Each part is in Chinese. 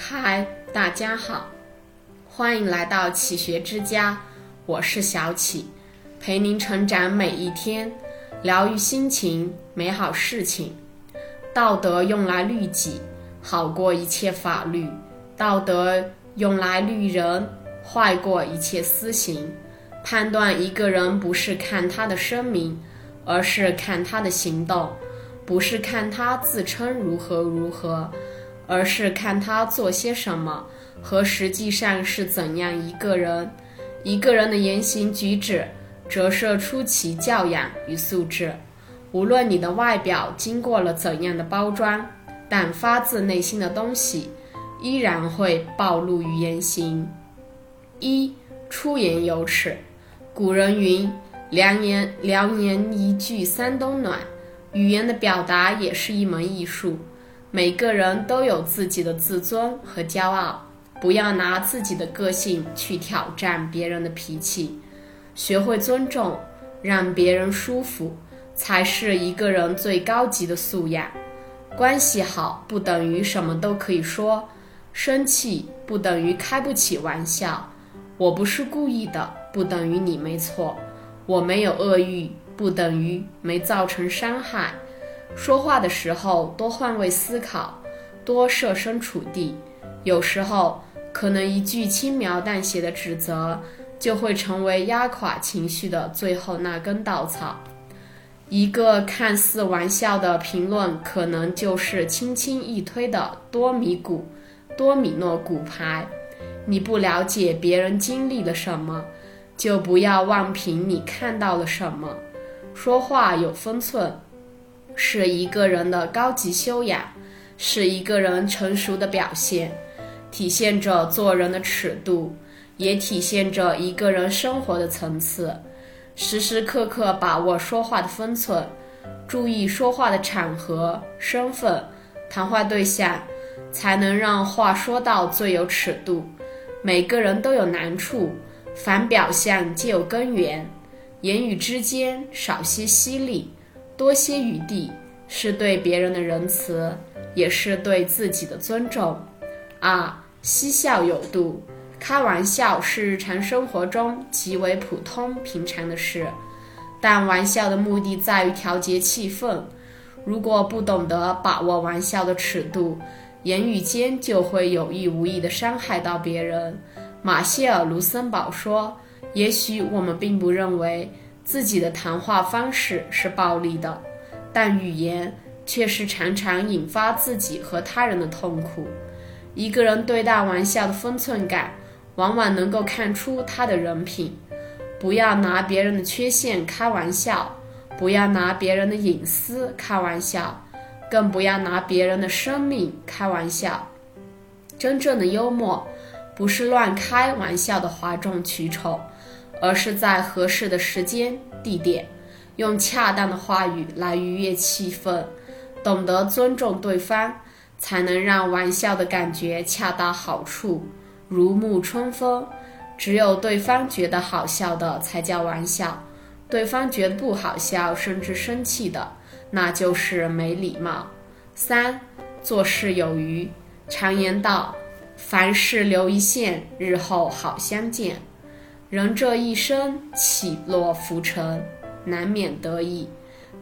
嗨，大家好，欢迎来到启学之家，我是小启，陪您成长每一天，疗愈心情，美好事情。道德用来律己，好过一切法律；道德用来律人，坏过一切私刑。判断一个人不是看他的声明，而是看他的行动；不是看他自称如何如何。而是看他做些什么和实际上是怎样一个人，一个人的言行举止折射出其教养与素质。无论你的外表经过了怎样的包装，但发自内心的东西依然会暴露于言行。一出言有尺，古人云：“良言良言一句三冬暖。”语言的表达也是一门艺术。每个人都有自己的自尊和骄傲，不要拿自己的个性去挑战别人的脾气。学会尊重，让别人舒服，才是一个人最高级的素养。关系好不等于什么都可以说，生气不等于开不起玩笑。我不是故意的，不等于你没错。我没有恶意，不等于没造成伤害。说话的时候多换位思考，多设身处地。有时候可能一句轻描淡写的指责，就会成为压垮情绪的最后那根稻草。一个看似玩笑的评论，可能就是轻轻一推的多米骨、多米诺骨牌。你不了解别人经历了什么，就不要妄评你看到了什么。说话有分寸。是一个人的高级修养，是一个人成熟的表现，体现着做人的尺度，也体现着一个人生活的层次。时时刻刻把握说话的分寸，注意说话的场合、身份、谈话对象，才能让话说到最有尺度。每个人都有难处，凡表象皆有根源，言语之间少些犀利。多些余地，是对别人的仁慈，也是对自己的尊重。二，嬉笑有度，开玩笑是日常生活中极为普通平常的事，但玩笑的目的在于调节气氛。如果不懂得把握玩笑的尺度，言语间就会有意无意地伤害到别人。马歇尔·卢森堡说：“也许我们并不认为。”自己的谈话方式是暴力的，但语言却是常常引发自己和他人的痛苦。一个人对待玩笑的分寸感，往往能够看出他的人品。不要拿别人的缺陷开玩笑，不要拿别人的隐私开玩笑，更不要拿别人的生命开玩笑。真正的幽默，不是乱开玩笑的哗众取宠。而是在合适的时间、地点，用恰当的话语来愉悦气氛，懂得尊重对方，才能让玩笑的感觉恰到好处，如沐春风。只有对方觉得好笑的才叫玩笑，对方觉得不好笑甚至生气的，那就是没礼貌。三，做事有余。常言道：“凡事留一线，日后好相见。”人这一生起落浮沉，难免得意，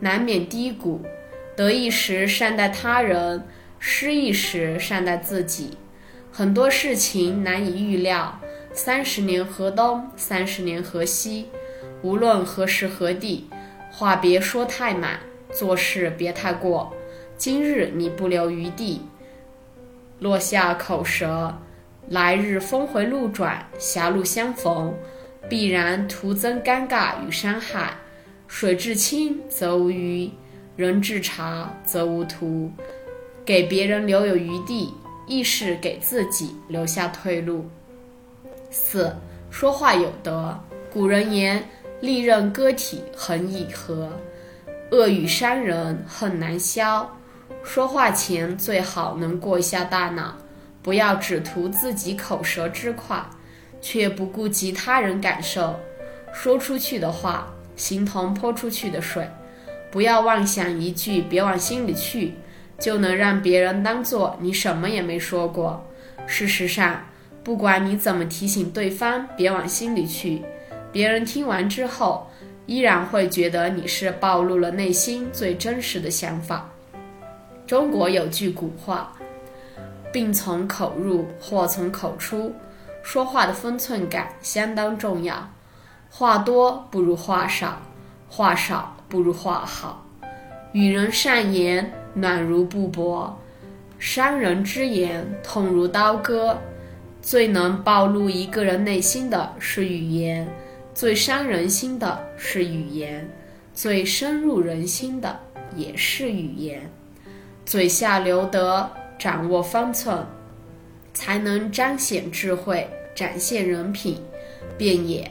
难免低谷。得意时善待他人，失意时善待自己。很多事情难以预料，三十年河东，三十年河西。无论何时何地，话别说太满，做事别太过。今日你不留余地，落下口舌，来日峰回路转，狭路相逢。必然徒增尴尬与伤害。水至清则无鱼，人至察则无徒。给别人留有余地，亦是给自己留下退路。四说话有德。古人言：“利刃割体恒以和，恶语伤人恨难消。”说话前最好能过一下大脑，不要只图自己口舌之快。却不顾及他人感受，说出去的话形同泼出去的水。不要妄想一句“别往心里去”，就能让别人当做你什么也没说过。事实上，不管你怎么提醒对方别往心里去，别人听完之后依然会觉得你是暴露了内心最真实的想法。中国有句古话：“病从口入，祸从口出。”说话的分寸感相当重要，话多不如话少，话少不如话好。与人善言，暖如布帛；伤人之言，痛如刀割。最能暴露一个人内心的是语言，最伤人心的是语言，最深入人心的也是语言。嘴下留德，掌握分寸。才能彰显智慧，展现人品，便也